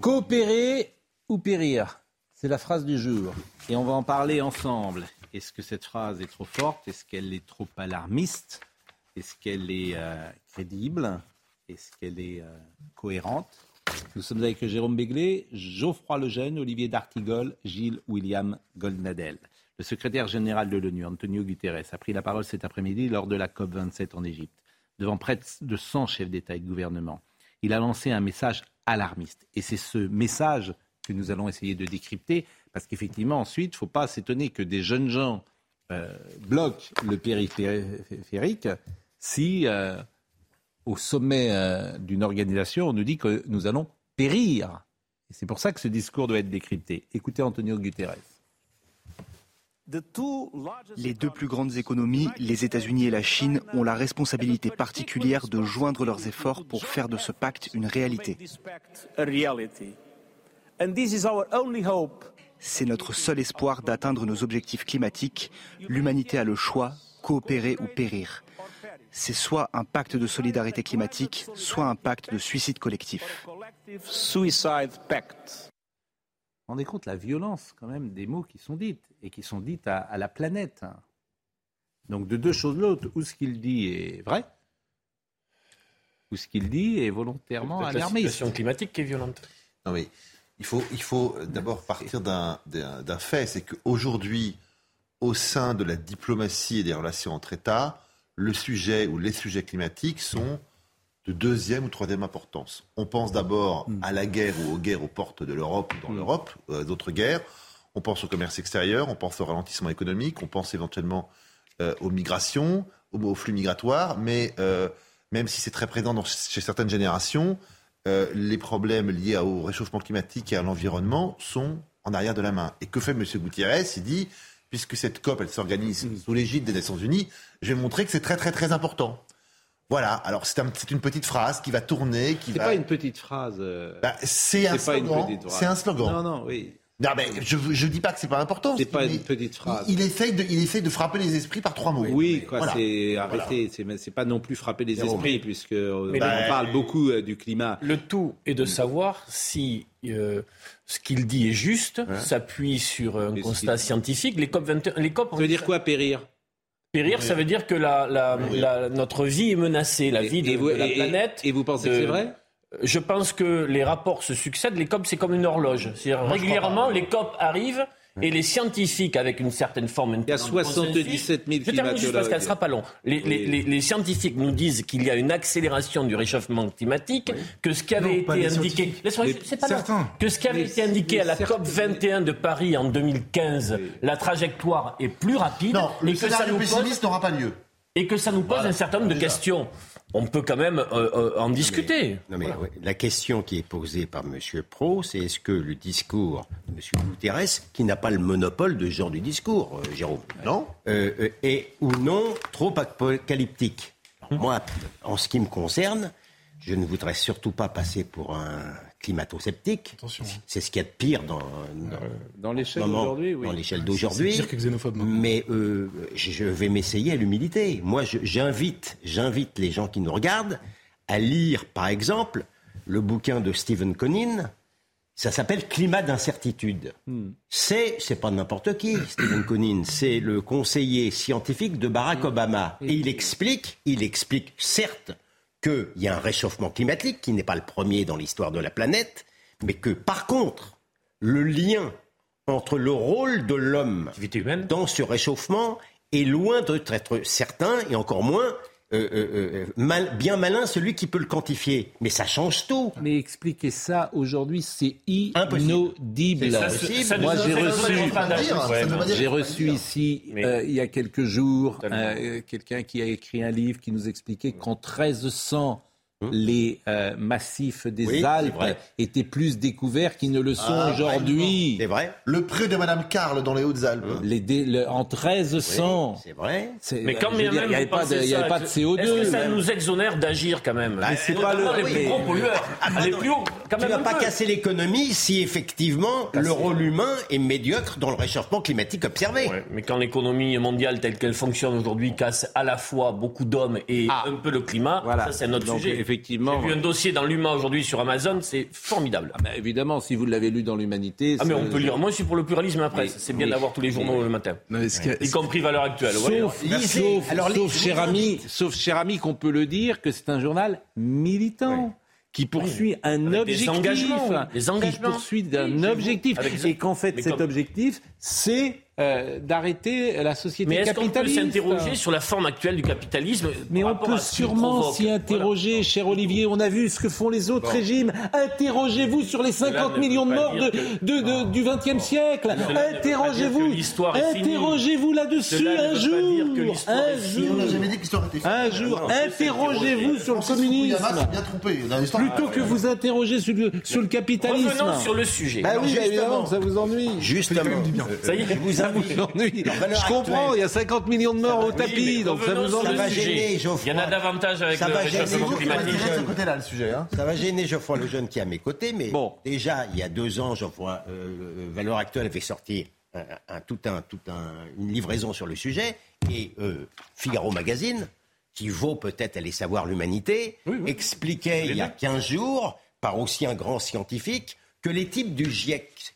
Coopérer ou périr C'est la phrase du jour. Et on va en parler ensemble. Est-ce que cette phrase est trop forte? Est-ce qu'elle est trop alarmiste? Est-ce qu'elle est euh, crédible? Est-ce qu'elle est euh, cohérente? Nous sommes avec Jérôme Béglé, Geoffroy Lejeune, Olivier D'Artigol, Gilles William Goldnadel. Le secrétaire général de l'ONU, Antonio Guterres, a pris la parole cet après-midi lors de la COP27 en Égypte, devant près de 100 chefs d'État et de gouvernement. Il a lancé un message alarmiste. Et c'est ce message que nous allons essayer de décrypter, parce qu'effectivement, ensuite, il ne faut pas s'étonner que des jeunes gens euh, bloquent le périphérique si, euh, au sommet euh, d'une organisation, on nous dit que nous allons périr. C'est pour ça que ce discours doit être décrypté. Écoutez Antonio Guterres. Les deux plus grandes économies, les États-Unis et la Chine, ont la responsabilité particulière de joindre leurs efforts pour faire de ce pacte une réalité. C'est notre seul espoir d'atteindre nos objectifs climatiques. L'humanité a le choix, coopérer ou périr. C'est soit un pacte de solidarité climatique, soit un pacte de suicide collectif. Vous rendez compte la violence quand même des mots qui sont dites et qui sont dites à, la planète. Donc de deux choses l'autre, ou ce qu'il dit est vrai, ou ce qu'il dit est volontairement alarmiste. La situation climatique qui est violente. Non mais il faut, il faut d'abord partir d'un fait, c'est qu'aujourd'hui, au sein de la diplomatie et des relations entre États, le sujet ou les sujets climatiques sont de deuxième ou troisième importance. On pense d'abord à la guerre ou aux guerres aux portes de l'Europe ou dans mm. l'Europe, euh, d'autres guerres. On pense au commerce extérieur, on pense au ralentissement économique, on pense éventuellement euh, aux migrations, aux, flux migratoires, mais euh, même si c'est très présent dans, chez certaines générations, euh, les problèmes liés au réchauffement climatique et à l'environnement sont en arrière de la main. Et que fait M. Gutiérrez? Il dit, puisque cette COP, elle s'organise sous l'égide des Nations Unies, je vais montrer que c'est très très très important. Voilà, alors c'est une petite phrase qui va tourner, qui va... C'est pas une petite phrase. Euh, bah, c'est un slogan. C'est un slogan. Non, non, oui. Non, mais je ne dis pas que c'est pas important. C'est pas une petite phrase. Il, essaye de, il essaye de frapper les esprits par trois mots. Oui, quoi, c'est arrêter. C'est pas non plus frapper les esprits, puisque euh, on parle beaucoup euh, du climat. Le tout est de savoir si euh, ce qu'il dit est juste, s'appuie sur un constat scientifique. Les COP 21, les COP. Ça veut dire quoi, périr? Périr, ça veut dire que la, la, notre vie est menacée, la vie de, la planète. Et vous pensez que c'est vrai? Je pense que les rapports se succèdent. Les COP, c'est comme une horloge. régulièrement, les COP arrivent. Et les scientifiques, avec une certaine forme... Il y a 77 000 Je termine juste parce qu'elle ne sera pas long. Les, scientifiques nous disent qu'il y a une accélération du réchauffement climatique, que ce qui avait été indiqué... C'est pas Que ce qui avait été indiqué à la COP 21 de Paris en 2015, la trajectoire est plus rapide. Non, le scénario pessimiste n'aura pas lieu. Et que ça nous pose un certain nombre de questions on peut quand même euh, euh, en discuter. non mais la question qui est posée par M. Pro, c'est est-ce que le discours de M. Guterres, qui n'a pas le monopole de ce genre de discours, euh, Jérôme, non, est ou non trop apocalyptique? Moi, en ce qui me concerne, je ne voudrais surtout pas passer pour un climato-sceptique. C'est ce qu'il y a de pire dans, dans, l'échelle d'aujourd'hui. Dans l'échelle d'aujourd'hui. Mais euh, je vais m'essayer à l'humilité. Moi, j'invite, j'invite les gens qui nous regardent à lire, par exemple, le bouquin de Stephen Conin. Ça s'appelle Climat d'incertitude. Hmm. C'est, c'est pas n'importe qui, Stephen Conin, c'est le conseiller scientifique de Barack hmm. Obama. Et il explique, il explique certes qu'il y a un réchauffement climatique qui n'est pas le premier dans l'histoire de la planète, mais que par contre, le lien entre le rôle de l'homme dans ce réchauffement est loin d'être certain et encore moins euh, euh, euh, bien malin celui qui peut le quantifier. Mais ça change tout. Mais expliquer ça aujourd'hui, c'est inaudible. Moi, j'ai reçu, j'ai reçu ici, il y a quelques jours, quelqu'un qui a écrit un livre qui nous expliquait qu'en 1300 Hum. les euh, massifs des Alpes étaient plus découverts qu'ils ne le sont ah, aujourd'hui. C'est vrai. Le pré de Madame Carle dans les Hautes-Alpes. Les en 1300. c'est vrai. Mais quand même, il n'y avait, pas de, CO2. Est-ce que ça nous exonère d'agir quand même bah, c'est pas le, les plus gros pollueurs. les plus hauts, quand même. Tu ne vas pas casser l'économie si effectivement le rôle humain est médiocre dans le réchauffement climatique observé. mais quand l'économie mondiale telle qu'elle fonctionne aujourd'hui casse à la fois beaucoup d'hommes et ah. un peu le climat, ça c'est notre sujet effectivement. J'ai vu un dossier dans l'Humain aujourd'hui sur Amazon, c'est formidable. Ah ben, évidemment, si vous l'avez lu dans l'Humanité. Ah mais on peut lire. Moi, je suis pour le pluralisme après. C'est bien d'avoir tous les journaux le matin, y compris Valeurs Actuelles. Sauf, sauf, Alors, sauf cher ami, sauf cher ami qu'on peut le dire que c'est un journal militant qui poursuit un objectif, des engagements, des engagements. qui poursuit un objectif, et qu'en fait cet objectif, c'est euh, d'arrêter la société mais capitaliste. Mais est-ce qu'on peut s'interroger sur la forme actuelle du capitalisme Mais on peut sûrement s'y interroger, cher Olivier. On a vu ce que font les autres régimes. Interrogez-vous sur les 50 millions de morts de, de, du XXe siècle. Interrogez-vous. Interrogez-vous là-dessus un jour. Un jour. Un jour. Interrogez-vous sur le communisme. Plutôt que vous interroger sur le, capitalisme. Revenons sur le sujet. Bah oui, évidemment, ça vous ennuie. Justement. Ça y est, vous je comprends, il y a 50 millions de morts au tapis, donc ça vous ennuie. Il y en a davantage avec le réchauffement climatique. Hein. Ça va gêner Geoffroy Lejeune qui est à mes côtés, mais déjà, il y a deux ans, Geoffroy, euh, Valeur Actuelle avait sorti un, tout un, tout un, une livraison sur le sujet, et euh, Figaro Magazine, qui vaut peut-être aller savoir l'humanité, expliquait il y a 15 jours, par aussi un grand scientifique, que les types du GIEC,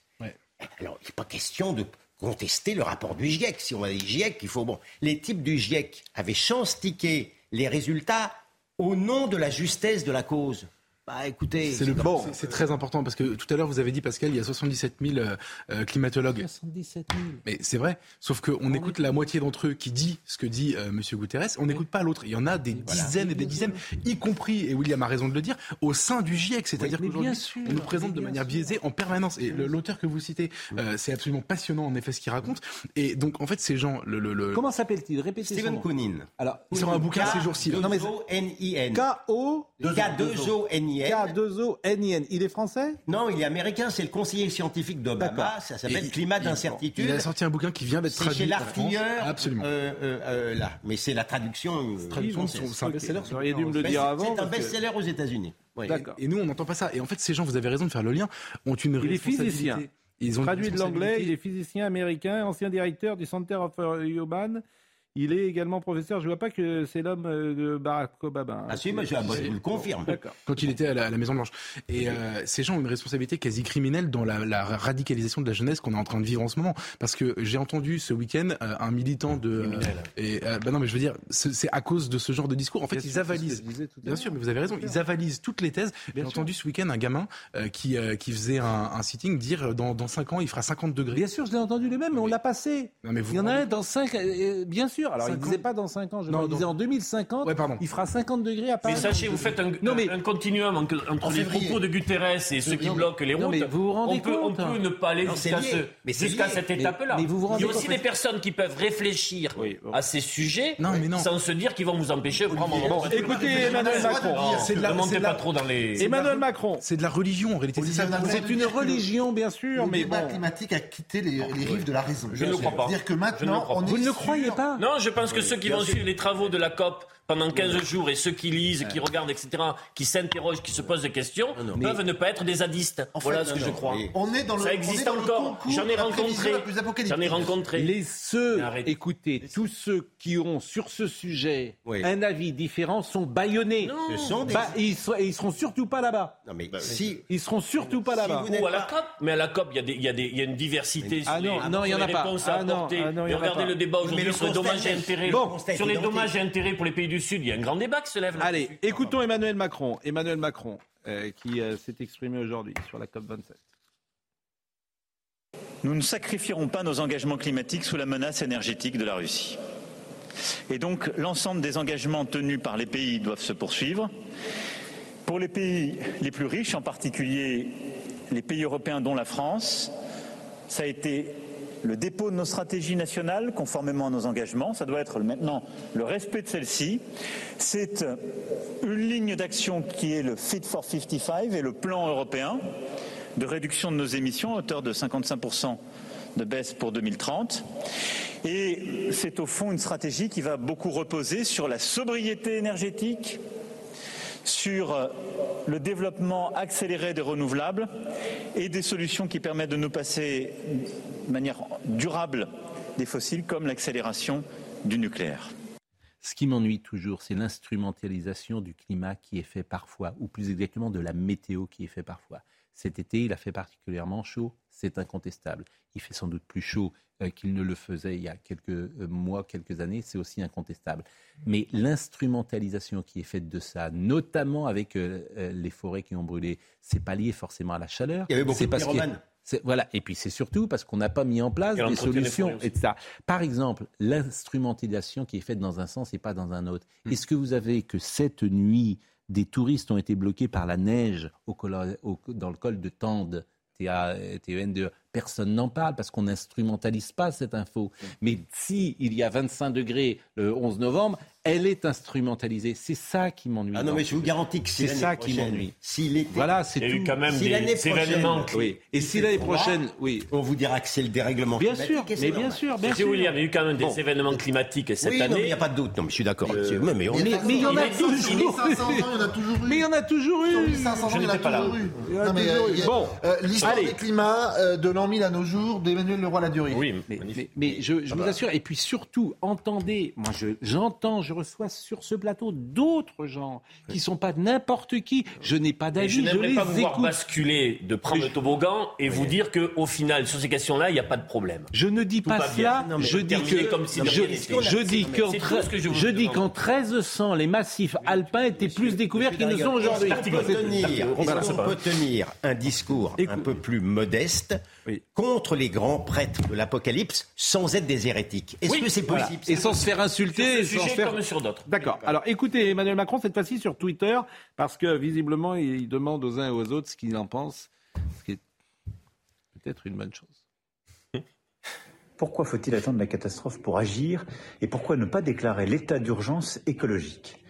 alors il n'est pas question de contester le rapport du GIEC. Si on va dire GIEC, il faut. Bon, les types du GIEC avaient chanstiqué les résultats au nom de la justesse de la cause. Bah, écoutez, c'est bon. C'est très important parce que tout à l'heure vous avez dit Pascal, il y a 77 000 euh, euh, climatologues. 77 000. Mais c'est vrai. Sauf qu'on écoute la moitié d'entre eux qui dit ce que dit M. Euh, Monsieur Guterres. On n'écoute pas l'autre. Il y en a des dizaines et des dizaines, y compris et William a raison de le dire, au sein du GIEC. C'est-à-dire qu'aujourd'hui on nous présente de manière biaisée en permanence. Et l'auteur que vous citez, c'est absolument passionnant en effet ce qu'il raconte. Et donc en fait ces gens, le, le, comment s'appelle-t-il? Répétez. Stephen Koonin. Alors il sort un bouquin ces jours-ci. K O N I N. K O K O N I N. K2O NIN. Il est français? Non, il est américain. C'est le conseiller scientifique d'Obama. Ça s'appelle Climat d'incertitude. Il a sorti un bouquin qui vient d'être traduit. C'est chez l'artilleur. Absolument. Euh, euh, euh, là. Mais c'est la traduction. traduction c'est un best-seller. Vous auriez dû me le dire avant. C'est un best-seller aux États-Unis. D'accord. Et nous, on n'entend pas ça. Et en fait, ces gens, vous avez raison de faire le lien, ont une il responsabilité. Est physicien. Ils ont traduit de l'anglais. Il est physicien américain, ancien directeur du Center of Urban il est également professeur. Je ne vois pas que c'est l'homme euh, de Barack Obama. Ah si, mais je, vous le confirme. Quand il était à la, Maison Blanche. Et euh, ces gens ont une responsabilité quasi criminelle dans la, radicalisation de la jeunesse qu'on est en train de vivre en ce moment. Parce que j'ai entendu ce week-end euh, un militant de. et bah non, mais je veux dire, c'est à cause de ce genre de discours. En fait, ils avalisent. Bien sûr, mais vous avez raison. Ils avalisent toutes les thèses. J'ai entendu ce week-end un gamin qui qui faisait un, sitting dire dans dans 5 ans il fera 50 degrés. Bien sûr, je l'ai entendu le même, mais on l'a passé. Non, mais il y en a un dans 5 bien sûr. Alors, il ne disait pas dans 5 ans, je non, disais en 2050, il fera 50 degrés à Paris. Mais sachez, vous faites un, un continuum entre, les propos de Guterres et ceux qui bloquent les routes. vous vous rendez on, peut, compte, on peut ne pas aller jusqu'à cette étape-là. Il y a aussi des personnes qui peuvent réfléchir à ces sujets sans se dire qu'ils vont vous empêcher de prendre Écoutez, Emmanuel Macron. Ne montez pas trop dans les... Emmanuel Macron. C'est de la religion, en réalité. C'est une religion, bien sûr, mais. Le climatique a quitté les rives de la raison. Je ne le crois pas. dire que maintenant, Vous ne le croyez pas Non, je pense que ceux qui vont suivre les travaux de la COP pendant 15 jours et ceux qui lisent, qui regardent, etc., qui s'interrogent, qui se posent des questions, peuvent ne pas être des zadistes. voilà ce que je crois. On est dans le, Ça existe encore. J'en ai rencontré. J'en ai rencontré. Les ceux, écoutez, tous ceux qui ont sur ce sujet un avis différent sont baïonnés. Ce sont des... ils, ils seront surtout pas là-bas. Non mais bah, si ils seront surtout pas là-bas. Ou à la COP. Mais à la COP, il y a, y y une diversité ah non, non, il y en a pas. Ah ah non, regardez le débat aujourd'hui sur les dommages et intérêts. Sur les dommages et intérêts pour les pays du Sud, il y a un grand débat qui se lève. Allez, écoutons Emmanuel Macron. Emmanuel Macron, euh, qui euh, s'est exprimé aujourd'hui sur la COP27. Nous ne sacrifierons pas nos engagements climatiques sous la menace énergétique de la Russie. Et donc, l'ensemble des engagements tenus par les pays doivent se poursuivre. Pour les pays les plus riches, en particulier les pays européens dont la France, ça a été le dépôt de nos stratégies nationales conformément à nos engagements. Ça doit être maintenant le respect de celles-ci. C'est une ligne d'action qui est le Fit for 55 et le plan européen de réduction de nos émissions à hauteur de 55% de baisse pour 2030. Et c'est au fond une stratégie qui va beaucoup reposer sur la sobriété énergétique, sur euh, le développement accéléré des renouvelables et des solutions qui permettent de nous passer de manière durable des fossiles comme l'accélération du nucléaire. Ce qui m'ennuie toujours, c'est l'instrumentalisation du climat qui est fait parfois, ou plus exactement de la météo qui est fait parfois. Cet été, il a fait particulièrement chaud, c'est incontestable. Il fait sans doute plus chaud euh, qu'il ne le faisait il y a quelques euh, mois, quelques années, c'est aussi incontestable. Mais l'instrumentalisation qui est faite de ça, notamment avec euh, les forêts qui ont brûlé, c'est pas lié forcément à la chaleur. Il y avait beaucoup de voilà. Et puis c'est surtout parce qu'on n'a pas mis en place des solutions. Et ça. Par exemple, l'instrumentalisation qui est faite dans un sens et pas dans un autre. Hmm. Est-ce que vous avez que cette nuit, des touristes ont été bloqués par la neige au, dans le col de Tende, T-A-N-D-E. Personne n'en parle parce qu'on n'instrumentalise pas cette info. Mais si il y a 25 degrés le 11 novembre, elle est instrumentalisée. C'est ça qui m'ennuie. Ah non, mais je vous garantis que c'est ça qui m'ennuie. S'il Voilà, c'est tout. Il y a eu quand même des événements. Oui. Et si l'année prochaine, oui. On vous dira que c'est le dérèglement bien Sûr, mais bien sûr, bien sûr. William, il y a eu quand même des événements climatiques cette oui, année. il n'y a pas de doute. Non, mais je suis d'accord. Euh, mais, mais, mais, il y en a toujours eu. Mais il y en a toujours eu. 500 ans, il y en a toujours eu. Bon, l'histoire des climats euh, de l'an 1000 à nos jours d'Emmanuel Leroy-Ladurie. Oui, mais je vous assure. Et puis surtout, entendez, moi j'entends, je reçois sur ce plateau d'autres gens qui ne sont pas n'importe qui. Je n'ai pas d'avis. Je n'aimerais pas vous voir basculer de prendre le toboggan et vous dire qu'au final, sur ces questions-là, il n'y a pas de problème. Je ne dis pas cela. je dis que comme si je, je, dis qu'en je, dis qu'en 1300, les massifs alpins étaient plus découverts qu'ils ne sont aujourd'hui. On peut tenir un discours un peu plus modeste contre les grands prêtres de l'Apocalypse sans être des hérétiques. Est-ce que c'est possible Et sans se faire insulter. Sur ce sujet comme sur d'autres. D'accord. Alors écoutez Emmanuel Macron cette fois-ci sur Twitter, parce que visiblement il demande aux uns et aux autres ce qu'ils en pensent, ce qui est peut-être une bonne chose. Pourquoi faut-il attendre la catastrophe pour agir et pourquoi ne pas déclarer l'état d'urgence écologique?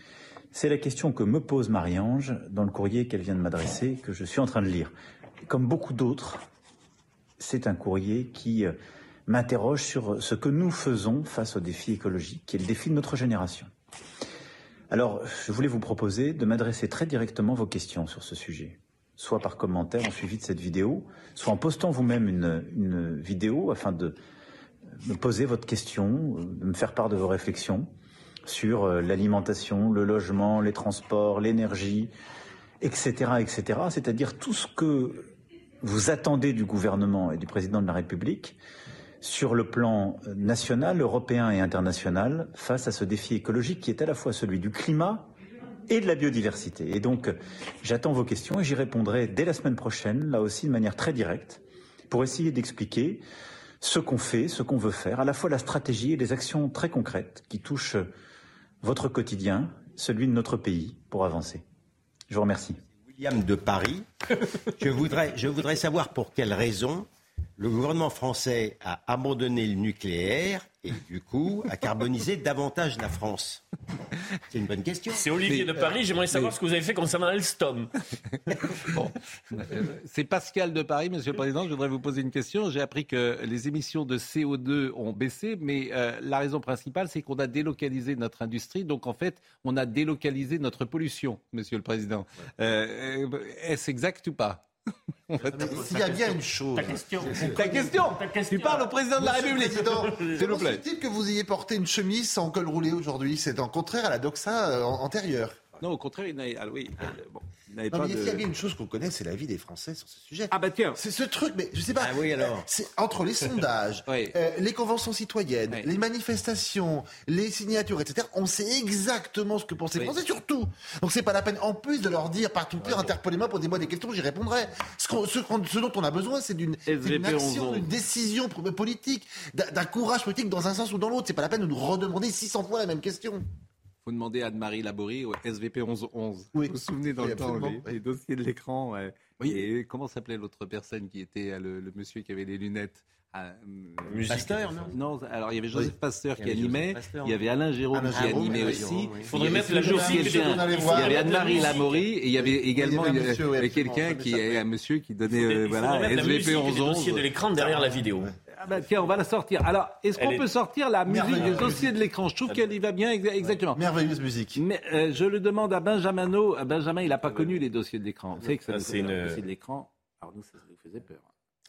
C'est la question que me pose Marie-Ange dans le courrier qu'elle vient de m'adresser, que je suis en train de lire. Comme beaucoup d'autres, c'est un courrier qui euh, m'interroge sur ce que nous faisons face au défi écologique, qui est le défi de notre génération. Alors, je voulais vous proposer de m'adresser très directement vos questions sur ce sujet, soit par commentaire en suivi de cette vidéo, soit en postant vous-même une, vidéo afin de me poser votre question, de me faire part de vos réflexions sur euh, l'alimentation, le logement, les transports, l'énergie, etc., etc. C'est-à-dire tout ce que vous attendez du gouvernement et du président de la République sur le plan national, européen et international face à ce défi écologique qui est à la fois celui du climat et de la biodiversité. Et donc, j'attends vos questions et j'y répondrai dès la semaine prochaine, là aussi de manière très directe, pour essayer d'expliquer ce qu'on fait, ce qu'on veut faire, à la fois la stratégie et les actions très concrètes qui touchent votre quotidien, celui de notre pays, pour avancer. Je vous remercie. De Paris, je voudrais, je voudrais savoir pour quelle raison le gouvernement français a abandonné le nucléaire et du coup a carbonisé davantage la France C'est une bonne question. C'est Olivier de Paris, j'aimerais savoir ce que vous avez fait concernant Alstom. bon. C'est Pascal de Paris, Monsieur le Président, je voudrais vous poser une question. J'ai appris que les émissions de CO2 ont baissé, mais euh, la raison principale, c'est qu'on a délocalisé notre industrie, donc en fait, on a délocalisé notre pollution, Monsieur le Président. Euh, est-ce exact ou pas? S'il y a bien une chose. Ta question. Ta question. Tu parles au président de la République. S'il vous plaît. Est-il que vous ayez porté une chemise sans col roulé aujourd'hui? C'est en contraire à la doxa euh, antérieure. Non, au contraire, il n'a. Ah, oui, euh, bon non, mais il y a bien une chose qu'on connaît, c'est la vie des Français sur ce sujet. Ah bah tiens. C'est ce truc, mais je sais pas. Ah oui alors. C'est entre les sondages, euh, les conventions citoyennes, les manifestations, les signatures, etc. On sait exactement ce que pensent les Français sur tout. Donc c'est pas la peine, en plus de leur dire par Twitter, interpellez-moi, posez-moi des questions, j'y répondrai. Ce, ce, dont on a besoin, c'est d'une action, d'une décision politique, d'un courage politique dans un sens ou dans l'autre. C'est pas la peine de nous redemander 600 fois la même question faut demander à Anne-Marie Laborie au SVP 1111. Oui. Vous vous souvenez dans le temps, les, dossiers de l'écran. Oui. Et comment s'appelait l'autre personne qui était le, le, monsieur qui avait les lunettes ah, Pasteur, non Non, alors il y avait Joseph Pasteur qui animait, il y avait Alain Jérôme qui animait aussi. Il faudrait mettre le jour Il y avait Anne-Marie Lamory et il y avait également quelqu'un qui est un monsieur qui donnait voilà SVP 1111. de l'écran derrière la vidéo. Ah bah tiens, on va la sortir. Alors, est-ce qu'on peut sortir la musique des dossiers de l'écran? Je trouve qu'elle y va bien, exactement. Merveilleuse musique. Mais euh, je le demande à Benjamin. Benjamin, il n'a pas connu les dossiers de l'écran. Vous savez que ça, c'est une... dossiers de l'écran. Alors nous, ça nous faisait peur.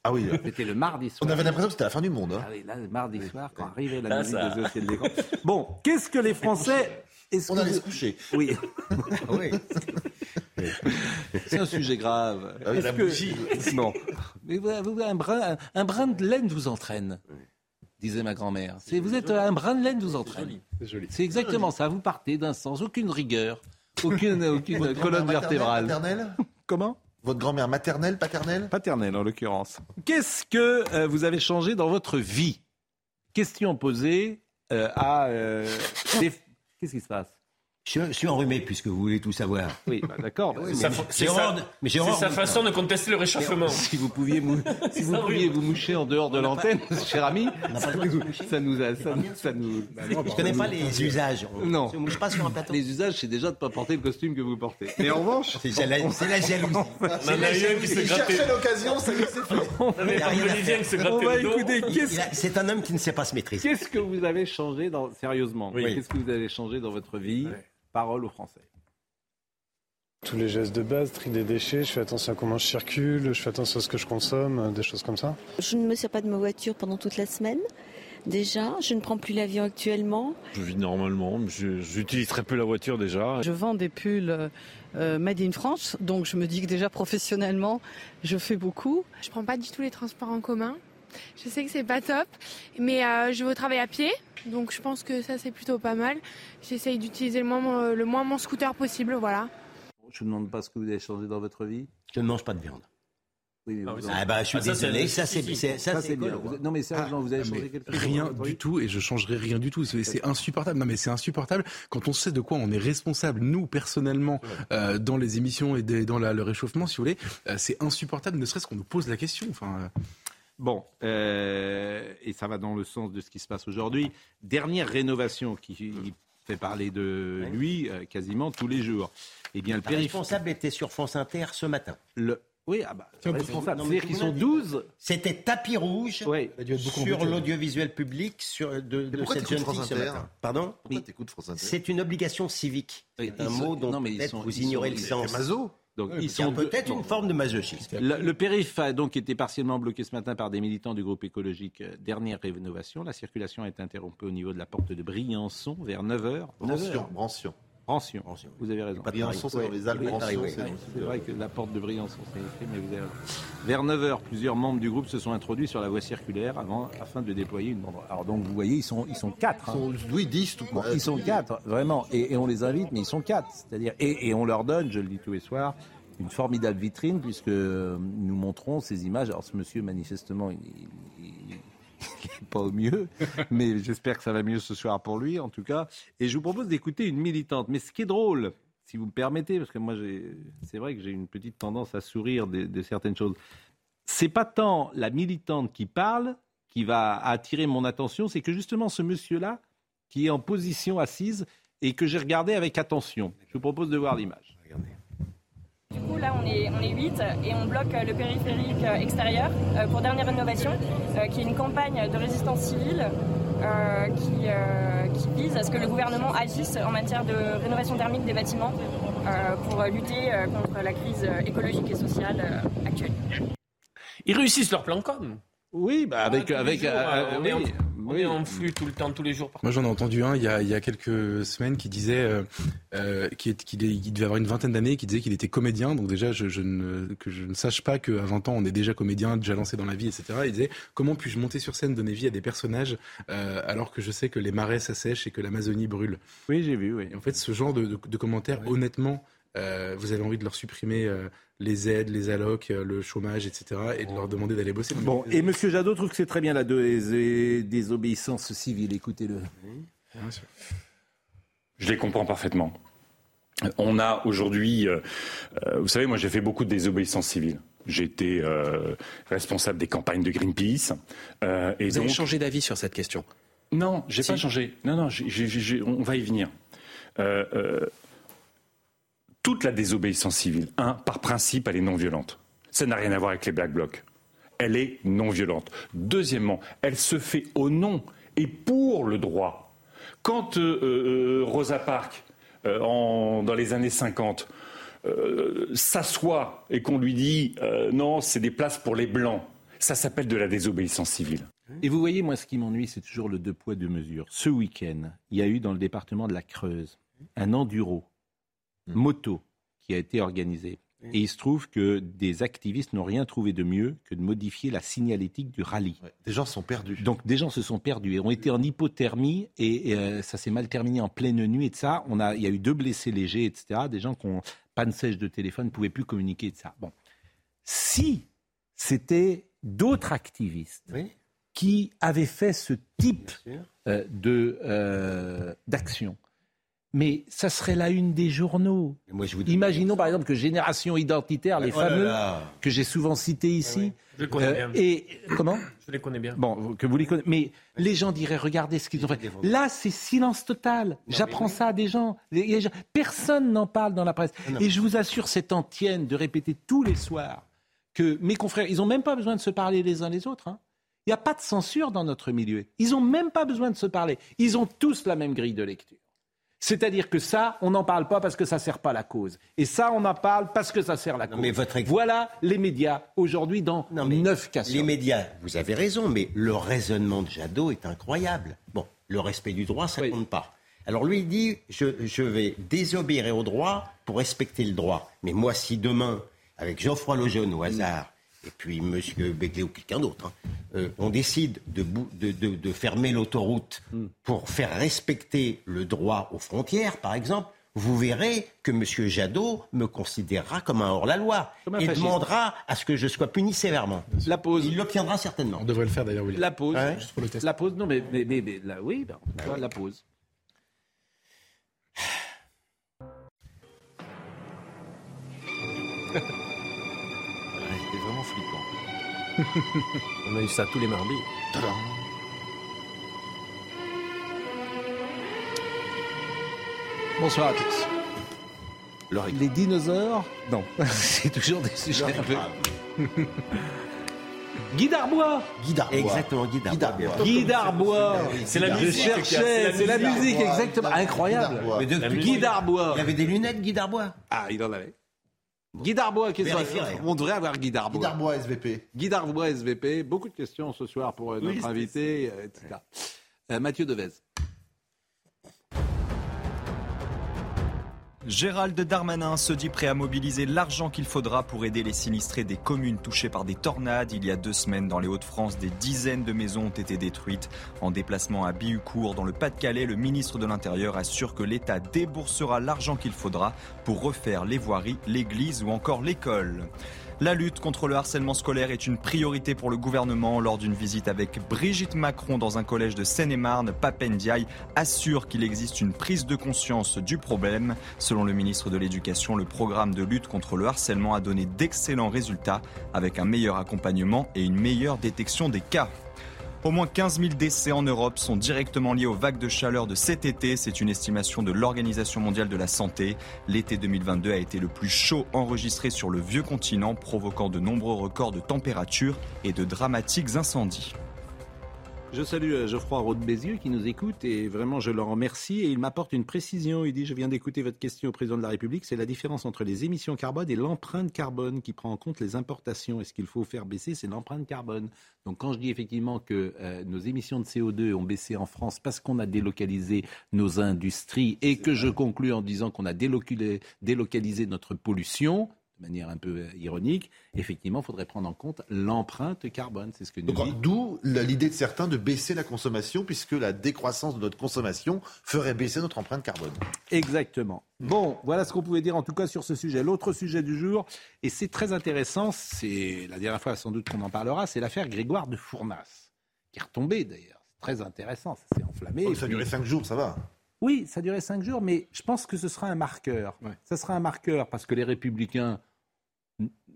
Ah oui. C'était le mardi soir. On avait l'impression que c'était la fin du monde. Hein. Ah oui, là, le mardi soir, quand arrivait la musique des dossiers de l'écran. Bon, qu'est-ce que les Français on allait se coucher. Oui. oui. C'est un sujet grave. Ah la que... Non. Mais vous, un, brin, un, brin de laine vous entraîne, disait ma grand-mère. Vous êtes un brin de laine vous entraîne. C'est joli. C'est exactement ça. Vous partez d'un sens, aucune rigueur, aucune, aucune colonne vertébrale. Maternelle Comment? Votre grand-mère maternelle, paternelle? Paternelle en l'occurrence. Qu'est-ce que euh, vous avez changé dans votre vie? Question posée euh, à... Euh, qu'est-ce qui se passe? Je suis enrhumé puisque vous voulez tout savoir. Oui, bah, d'accord. c'est sa, façon de contester le réchauffement. Si vous pouviez, si vous, pouviez vous moucher en dehors de l'antenne, cher ami, ça nous, a, ça, nous. Bah je ne connais pas les usages. Non. On mouche pas sur un plateau. Les usages, c'est déjà de ne pas porter le costume que vous portez. Mais en revanche, c'est la, jalousie. C'est la jalousie. Il cherchait l'occasion, ça lui s'est fait. On va écouter. C'est un homme qui ne sait pas se maîtriser. Qu'est-ce que vous avez changé sérieusement Qu'est-ce que vous avez changé dans votre vie Parole aux Français. Tous les gestes de base, tri des déchets, je fais attention à comment je circule, je fais attention à ce que je consomme, euh, des choses comme ça. Je ne me sers pas de ma voiture pendant toute la semaine. Déjà, je ne prends plus l'avion actuellement. Je vis normalement, j'utilise très peu la voiture déjà. Je vends des pulls euh, Made in France, donc je me dis que déjà professionnellement, je fais beaucoup. Je prends pas du tout les transports en commun. Je sais que c'est pas top, mais euh, je vais au travail à pied, donc je pense que ça c'est plutôt pas mal. J'essaye d'utiliser le moins, le moins mon scooter possible, voilà. Je ne demande pas ce que vous avez changé dans votre vie. Je ne mange pas de viande. Oui, ah, ah, bah, je suis ah, désolé, ça c'est ça, c'est bien. Non mais sérieusement, vous avez changé quelque chose Rien du tout et je changerai rien du tout. C'est insupportable. Non mais c'est insupportable quand on sait de quoi on est responsable nous personnellement euh, dans les émissions et dans le réchauffement, si vous voulez. Euh, c'est insupportable, ne serait-ce qu'on nous pose la question. Enfin. Bon, euh, et ça va dans le sens de ce qui se passe aujourd'hui. Dernière rénovation qui fait parler de lui euh, quasiment tous les jours. Eh bien, le responsable était sur France Inter ce matin. Le, oui, ah bah, responsable. C'est-à-dire qu'ils sont 12. C'était tapis rouge sur l'audiovisuel public sur, de, de cette jeune fille ce matin. Pardon C'est une obligation civique. C'est un mot dont peut-être vous ignorez le sens. Donc, ils sont peut-être une forme de masochisme. Le, périph' a donc été partiellement bloqué ce matin par des militants du groupe écologique euh, Dernière Rénovation. La circulation a été interrompue au niveau de la porte de Briançon vers 9h. Brancion. Brancion. Vous avez raison. Briançon, c'est dans les Alpes. c'est vrai que la porte de Briançon, c'est écrit, mais vous avez raison. Vers 9h, plusieurs membres du groupe se sont introduits sur la voie circulaire avant, afin de déployer une banderole. Alors donc, vous voyez, ils sont, ils sont quatre. Ils sont, oui, 10 tout bon, Ils sont quatre, vraiment. Et, on les invite, mais ils sont quatre. C'est-à-dire, et, et on leur donne, je le dis tous les soirs, une formidable vitrine puisque nous montrons ces images. Alors ce monsieur, manifestement, il pas au mieux, mais j'espère que ça va mieux ce soir pour lui, en tout cas. Et je vous propose d'écouter une militante. Mais ce qui est drôle, si vous me permettez, parce que moi, c'est vrai que j'ai une petite tendance à sourire de, certaines choses. C'est pas tant la militante qui parle qui va attirer mon attention, c'est que justement ce monsieur-là, qui est en position assise et que j'ai regardé avec attention. Je vous propose de voir l'image. Du coup, là, on est, on est 8 et on bloque le périphérique euh, extérieur euh, pour Dernière Rénovation, euh, qui est une campagne de résistance civile qui, qui, vise à ce que le gouvernement agisse en matière de rénovation thermique des bâtiments pour lutter contre la crise écologique et sociale actuelle. Ils réussissent leur plan com. Oui, bah avec, avec, on est en flux tout le temps, tous les jours. Moi, j'en ai entendu un il y a, il y a quelques semaines qui disait euh, euh qu'il devait avoir une vingtaine d'années, qui disait qu'il était comédien. Donc déjà, je, je, ne, que je ne sache pas qu'à 20 ans, on est déjà comédien, déjà lancé dans la vie, etc. Il disait comment puis-je monter sur scène, donner vie à des personnages euh, alors que je sais que les marais s'assèchent et que l'Amazonie brûle? Oui, j'ai vu. Oui. Et en fait, ce genre de, de, de commentaires, honnêtement, euh, vous avez envie de leur supprimer euh, les aides, les allocs, euh, le chômage, etc., et de leur demander d'aller bosser. Bon, et M. Jadot trouve que c'est très bien la désobéissance civile. Écoutez-le. Bien sûr. Je les comprends parfaitement. On a aujourd'hui, euh, euh, vous savez, moi j'ai fait beaucoup de désobéissance civile. J'ai été euh, responsable des campagnes de Greenpeace. et vous avez changé d'avis sur cette question? Non, j'ai pas changé. Non, non, on va y venir. Toute la désobéissance civile, un, par principe, elle est non violente. Ça n'a rien à voir avec les Black Blocs. Elle est non violente. Deuxièmement, elle se fait au nom et pour le droit. Quand Rosa Parks euh, dans les années 50 euh, s'assoit et qu'on lui dit euh, non, c'est des places pour les blancs, ça s'appelle de la désobéissance civile. Et vous voyez, moi, ce qui m'ennuie, c'est toujours le deux poids, deux mesures. Ce week-end, il y a eu dans le département de la Creuse un enduro. Moto qui a été organisé. Et il se trouve que des activistes n'ont rien trouvé de mieux que de modifier la signalétique du rallye. des gens sont perdus. Donc des gens se sont perdus et ont été en hypothermie et, euh, ça s'est mal terminé en pleine nuit et de ça. On a, il y a eu deux blessés légers, etc. Des gens qui ont panne sèche de téléphone, ne pouvaient plus communiquer de ça. Bon, si c'était d'autres activistes qui avaient fait ce type euh, de euh, d'action, mais ça serait la une des journaux. Imaginons par exemple que Génération Identitaire, les oh fameux que j'ai souvent cités ici. Je les connais euh, bien. et comment Je les connais bien. Bon, que vous les connaissez. Mais les gens diraient regardez ce qu'ils ont fait. Là, c'est silence total. J'apprends ça à des gens. Personne n'en parle dans la presse. Et je vous assure, c'est antienne de répéter tous les soirs que mes confrères, ils n'ont même pas besoin de se parler les uns les autres. Hein. Il n'y a pas de censure dans notre milieu. Ils n'ont même pas besoin de se parler. Ils ont tous la même grille de lecture. C'est-à-dire que ça, on n'en parle pas parce que ça ne sert pas la cause. Et ça, on en parle parce que ça sert la cause. Voilà les médias aujourd'hui dans neuf cas. Les médias, vous avez raison, mais le raisonnement de Jadot est incroyable. Bon, le respect du droit, ça ne compte pas. Alors lui, il dit, je, vais désobéir au droit pour respecter le droit. Mais moi, si demain, avec Geoffroy Lejeune au hasard, et puis M. Begley ou quelqu'un d'autre, hein, euh, on décide de, fermer l'autoroute hmm. pour faire respecter le droit aux frontières, par exemple, vous verrez que M. Jadot me considérera comme un hors-la-loi et demandera à ce que je sois puni sévèrement. La pause. Il l'obtiendra certainement. On devrait le faire d'ailleurs, oui. La pause. La pause, non, mais, mais, mais, oui, ben, la pause. On a eu ça tous les mardis. Bonsoir à tous. Les dinosaures Non, c'est toujours des sujets un peu. Guy Darbois Guy Darbois. Exactement, Guy Darbois. Guy Darbois. C'est la musique. Je cherchais, c'est la musique, exactement. Incroyable. Guy Darbois. Il y avait des lunettes, Guy Darbois? Ah, il en avait. Guy Darbois, qu'est-ce que On devrait avoir Guy Darbois. Guy Darbois, SVP. Guy Darbois, SVP. Beaucoup de questions ce soir pour euh, notre invité, euh, etc. Euh, Mathieu Devez. Gérald Darmanin se dit prêt à mobiliser l'argent qu'il faudra pour aider les sinistrés des communes touchées par des tornades. Il y a deux semaines, dans les Hauts-de-France, des dizaines de maisons ont été détruites. En déplacement à Bihucourt, dans le Pas-de-Calais, le ministre de l'Intérieur assure que l'État déboursera l'argent qu'il faudra pour refaire les voiries, l'église ou encore l'école. La lutte contre le harcèlement scolaire est une priorité pour le gouvernement. Lors d'une visite avec Brigitte Macron dans un collège de Seine-et-Marne, Papendiaï assure qu'il existe une prise de conscience du problème. Selon le ministre de l'Éducation, le programme de lutte contre le harcèlement a donné d'excellents résultats avec un meilleur accompagnement et une meilleure détection des cas. Au moins 15 000 décès en Europe sont directement liés aux vagues de chaleur de cet été. C'est une estimation de l'Organisation mondiale de la santé. L'été 2022 a été le plus chaud enregistré sur le vieux continent, provoquant de nombreux records de température et de dramatiques incendies. Je salue euh, Geoffroy Roux Bézieux qui nous écoute et vraiment je le remercie et il m'apporte une précision. Il dit je viens d'écouter votre question au président de la République, c'est la différence entre les émissions carbone et l'empreinte carbone qui prend en compte les importations. Et ce qu'il faut faire baisser, c'est l'empreinte carbone. Donc quand je dis effectivement que euh, nos émissions de CO2 ont baissé en France parce qu'on a délocalisé nos industries et que je conclus en disant qu'on a délocalisé notre pollution, de manière un peu euh, ironique, effectivement, il faudrait prendre en compte l'empreinte carbone. C'est ce que nous D'où l'idée de certains de baisser la consommation, puisque la décroissance de notre consommation ferait baisser notre empreinte carbone. Exactement. Bon, voilà ce qu'on pouvait dire en tout cas sur ce sujet. L'autre sujet du jour, et c'est très intéressant, c'est la dernière fois sans doute qu'on en parlera, c'est l'affaire Grégoire de Fournas, qui est retombée d'ailleurs. C'est très intéressant, ça s'est enflammé. Oh, ça a duré cinq jours, ça va. Oui, ça a duré cinq jours, mais je pense que ce sera un marqueur. Ça sera un marqueur parce que les républicains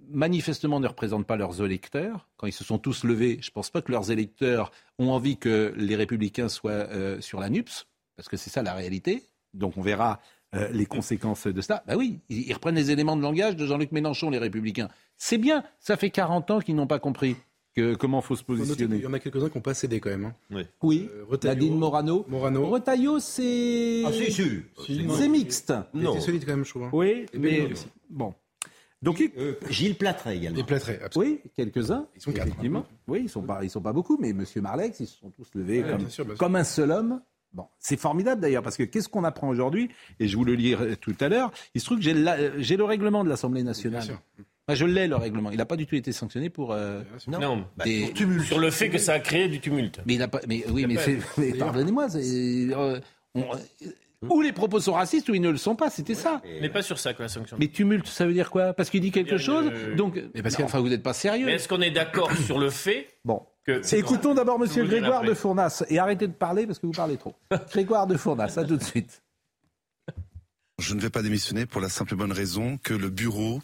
manifestement ne représentent pas leurs électeurs. Quand ils se sont tous levés, je ne pense pas que leurs électeurs ont envie que les républicains soient euh, sur la NUPS, parce que c'est ça la réalité. Donc on verra euh, les conséquences de ça. Ben oui, ils, reprennent les éléments de langage de Jean-Luc Mélenchon, les républicains. C'est bien, ça fait 40 ans qu'ils n'ont pas compris. Que, comment faut se positionner. Il y en a quelques-uns qui n'ont pas cédé quand même. Hein. Oui. oui. Euh, Nadine Morano. Morano. Retailleau, c'est. Ah, si, si. c'est mixte. Non. solide quand même, je trouve. Hein. Oui, mais. Bon. Donc, euh, Gilles Platret également. Platret, absolument. Oui, quelques-uns. Ils sont quatre, effectivement. Oui, ils sont pas, ils sont pas beaucoup, mais Monsieur Marlex, ils se sont tous levés comme, comme un seul homme. Bon, c'est formidable d'ailleurs parce que qu'est-ce qu'on apprend aujourd'hui Et je vous le lirai tout à l'heure. Il se trouve que j'ai le règlement de l'Assemblée nationale. Moi, je l'ai le règlement. Il n'a pas du tout été sanctionné pour. Euh, non, bah, sur le fait que ça a créé du tumulte. Mais il n'a pas. Mais oui, mais, pardonnez-moi. Euh, ou les propos sont racistes ou ils ne le sont pas, c'était ça. Mais pas sur ça, quoi, la sanction. Mais tumulte, ça veut dire quoi? Parce qu'il dit quelque chose Donc, mais parce enfin, vous n'êtes pas sérieux. Mais est-ce qu'on est, d'accord sur le fait Bon. Que... Écoutons d'abord Monsieur Grégoire de Fournas et arrêtez de parler parce que vous parlez trop. Grégoire de Fournas, à tout de suite. Je ne vais pas démissionner pour la simple et bonne raison que le bureau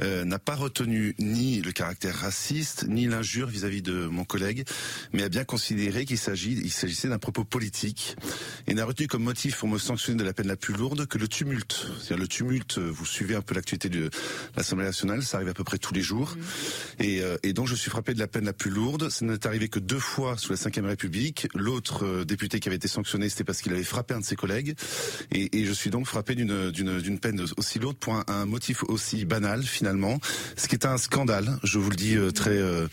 euh, n'a pas retenu ni le caractère raciste, ni l'injure vis-à-vis de mon collègue, mais a bien considéré qu'il s'agissait d'un propos politique et n'a retenu comme motif pour me sanctionner de la peine la plus lourde que le tumulte. C'est-à-dire le tumulte, vous suivez un peu l'actualité de l'Assemblée nationale, ça arrive à peu près tous les jours. Mmh. Et, euh, et, donc je suis frappé de la peine la plus lourde. Ça n'est arrivé que deux fois sous la Ve République. L'autre euh, député qui avait été sanctionné, c'était parce qu'il avait frappé un de ses collègues. Et, et je suis donc frappé d'une d'une peine aussi lourde pour un, motif aussi banal finalement, ce qui est un scandale. Je vous le dis euh, très euh,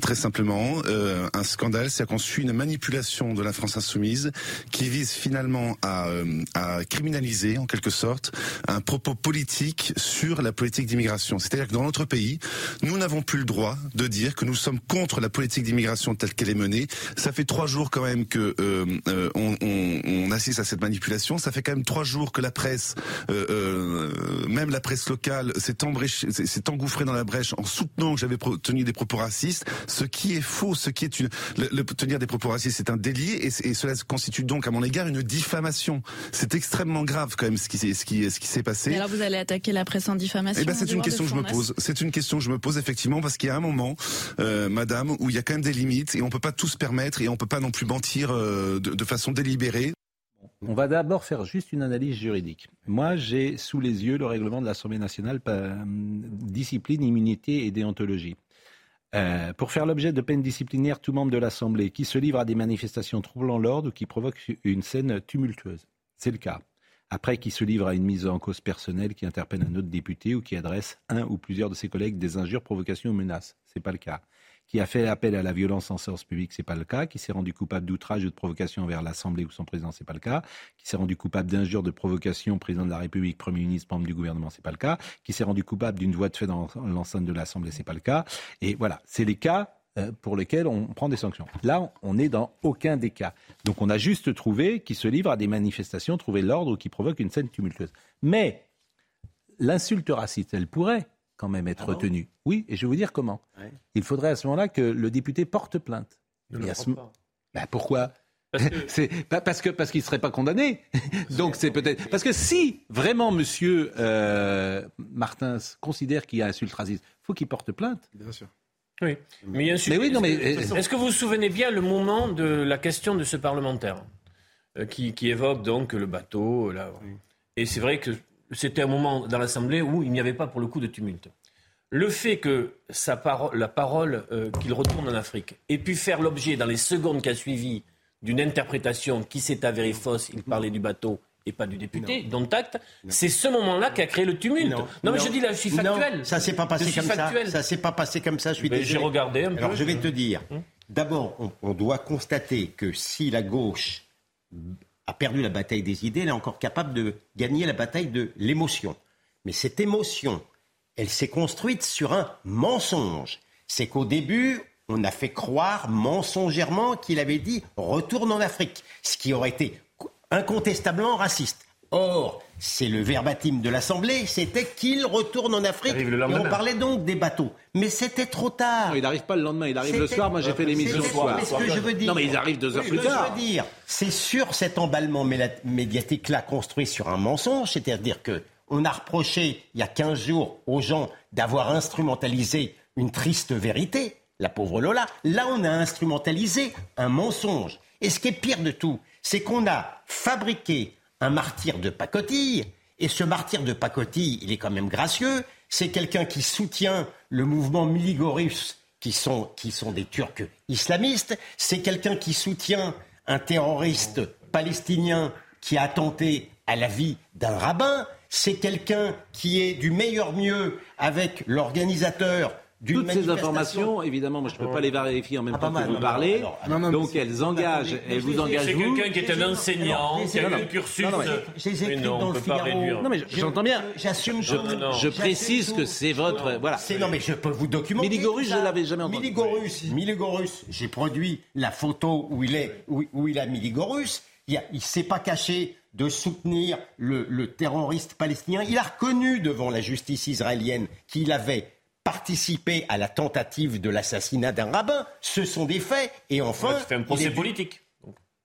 très simplement, euh, un scandale, c'est qu'on suit une manipulation de la France insoumise qui vise finalement à, criminaliser en quelque sorte un propos politique sur la politique d'immigration. C'est-à-dire que dans notre pays, nous n'avons plus le droit de dire que nous sommes contre la politique d'immigration telle qu'elle est menée. Ça fait trois jours quand même que on assiste à cette manipulation. Ça fait quand même trois jours que la presse euh, euh, même la presse locale s'est engouffrée dans la brèche en soutenant que j'avais tenu des propos racistes, ce qui est faux, ce qui est une, le, tenir des propos racistes, c'est un délit et, cela constitue donc à mon égard une diffamation. C'est extrêmement grave quand même ce qui, ce qui, ce qui s'est passé. Et alors vous allez attaquer la presse en diffamation Eh ben c'est une question que je me pose. C'est une question que je me pose effectivement parce qu'il y a un moment, euh, Madame, où il y a quand même des limites et on peut pas tout se permettre et on peut pas non plus mentir de, de façon délibérée. On va d'abord faire juste une analyse juridique. Moi, j'ai sous les yeux le règlement de l'Assemblée nationale euh, discipline, immunité et déontologie. Euh, pour faire l'objet de peines disciplinaires, tout membre de l'Assemblée qui se livre à des manifestations troublant l'ordre ou qui provoque une scène tumultueuse. C'est le cas. Après, qui se livre à une mise en cause personnelle, qui interpelle un autre député ou qui adresse un ou plusieurs de ses collègues des injures, provocations ou menaces. Ce n'est pas le cas qui a fait appel à la violence en séance publique, c'est pas le cas, qui s'est rendu coupable d'outrage ou de provocation envers l'Assemblée ou son président, c'est pas le cas, qui s'est rendu coupable d'injure, de provocation, président de la République, Premier ministre, membre du gouvernement, c'est pas le cas, qui s'est rendu coupable d'une voix de fait dans l'enceinte de l'Assemblée, c'est pas le cas. Et voilà, c'est les cas euh, pour lesquels on prend des sanctions. Là, on n'est dans aucun des cas. Donc on a juste trouvé qui se livre à des manifestations, trouver l'ordre ou qui provoque une scène tumultueuse. Mais l'insulte raciste, elle pourrait quand même être ah retenu. Oui, et je vais vous dire comment. Il faudrait à ce moment-là que le député porte plainte. Ce... ben pourquoi parce que... c'est parce que parce qu'il serait pas condamné. Donc c'est peut-être parce que si vraiment Monsieur euh, Martins considère qu'il y a insulte raciste, faut qu'il porte plainte. Bien sûr. Oui. Mais, oui, non, mais est-ce que vous vous souvenez bien le moment de la question de ce parlementaire euh, qui, qui, évoque donc le bateau là. Et c'est vrai que c'était un moment dans l'Assemblée où il n'y avait pas pour le coup de tumulte. Le fait que sa la parole euh, qu'il retourne en Afrique ait pu faire l'objet dans les secondes qui a suivi d'une interprétation qui s'est avérée fausse, il parlait du bateau et pas du député, dont acte, c'est ce moment-là qui a créé le tumulte. Non, mais je dis là, je suis factuel. ça s'est pas passé comme ça. Ça s'est pas passé comme ça. Je suis J'ai regardé un peu. Alors je vais te dire. Hum. D'abord, on doit constater que si la gauche a perdu la bataille des idées, elle est encore capable de gagner la bataille de l'émotion. Mais cette émotion, elle s'est construite sur un mensonge. C'est qu'au début, on a fait croire mensongèrement qu'il avait dit retourne en Afrique, ce qui aurait été incontestablement raciste. Or, c'est le verbatim de l'Assemblée, c'était qu'il retourne en Afrique. Et on parlait donc des bateaux. Mais c'était trop tard. Non, il n'arrive pas le lendemain, il arrive le soir. Moi, j'ai fait l'émission le soir. ce que je veux dire, non, mais ils arrivent deux heures plus tard. Ce que je veux dire, c'est sur cet emballement médiatique-là construit sur un mensonge, c'est-à-dire que on a reproché il y a 15 jours aux gens d'avoir instrumentalisé une triste vérité, la pauvre Lola. Là, on a instrumentalisé un mensonge. Et ce qui est pire de tout, c'est qu'on a fabriqué un martyr de pacotille. Et ce martyr de pacotille, il est quand même gracieux. C'est quelqu'un qui soutient le mouvement Miligorus, qui sont, qui sont des Turcs islamistes. C'est quelqu'un qui soutient un terroriste palestinien qui a tenté à la vie d'un rabbin. C'est quelqu'un qui est du meilleur mieux avec l'organisateur toutes ces informations, évidemment, moi je ne peux pas les vérifier en même ah, temps que vous parlez. donc elles engagent, elles vous engagent C'est quelqu'un qui est un enseignant, qui a eu un cursus. Ne peut pas réduire. Non mais j'entends bien. J'assume. Je, précise que c'est votre. Voilà. Non mais je peux vous documenter. Miligorus, je l'avais jamais entendu. Miligorus, Miligorus. J'ai produit la photo où il est, où, il a Miligorus. Il ne s'est pas caché de soutenir le, le, terroriste palestinien. Il a reconnu devant la justice israélienne qu'il avait participer à la tentative de l'assassinat d'un rabbin. Ce sont des faits. Et enfin. c'est un procès politique.